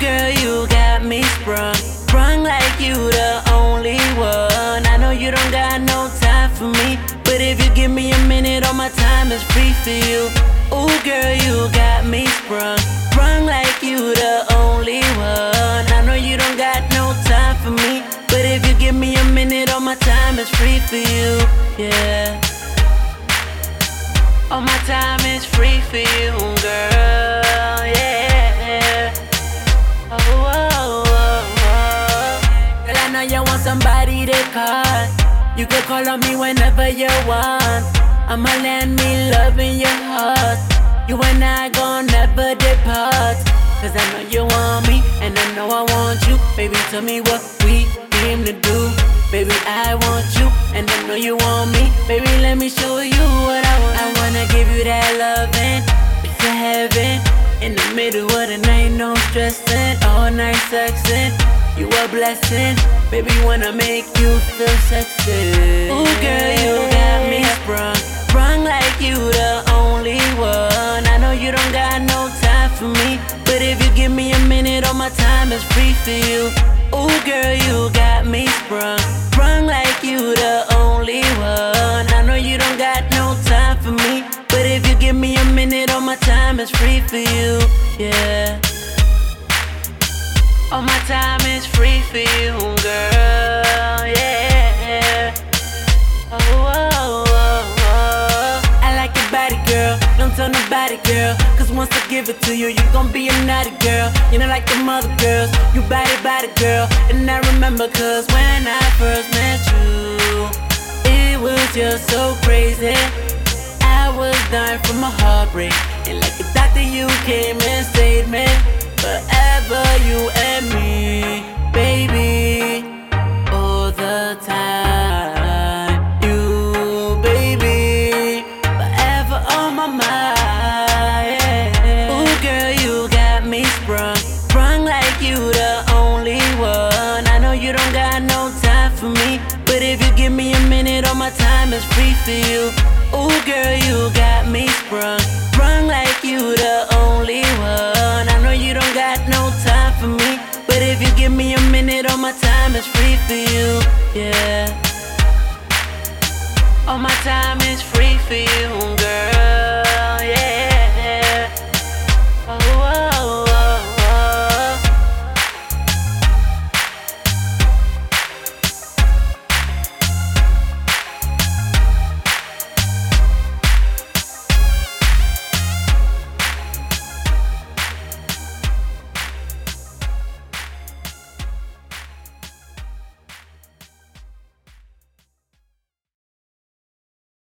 girl, you got me sprung. Sprung like you the only one. I know you don't got no time for me. But if you give me a minute, all my time is free for you. Ooh, girl, you got me sprung. Sprung like you the only one. I know you don't got no time for me. But if you give me a minute, all my time is free for you. Yeah. All my time is free for you, girl. Know you want somebody to call. You can call on me whenever you want. I'ma land me love in your heart. You and I gon' never depart. Cause I know you want me, and I know I want you. Baby, tell me what we came to do. Baby, I want you, and I know you want me. Baby, let me show you what I want. I wanna give you that loving, it's a heaven. In the middle of the night, no stressing, all night sexing. You a blessing, baby, wanna make you feel sexy. Ooh, girl, you got me sprung, sprung like you the only one. I know you don't got no time for me, but if you give me a minute, all my time is free for you. Ooh, girl, you got me sprung, sprung like you the only one. I know you don't got no time for me, but if you give me a minute, all my time is free for you. Yeah. All my time is free for you, girl. Yeah. Oh, oh, oh, oh. I like your body, girl. Don't tell nobody, girl. Cause once I give it to you, you gon' be a naughty girl. You know, like the mother girls. You body, body, girl. And I remember, cause when I first met you, it was just so crazy. I was dying from a heartbreak. And like a doctor, you came and saved me. Forever, got no time for me. But if you give me a minute, all my time is free for you. Ooh, girl, you got me sprung. Sprung like you the only one. I know you don't got no time for me. But if you give me a minute, all my time is free for you. Yeah. All my time is free for you.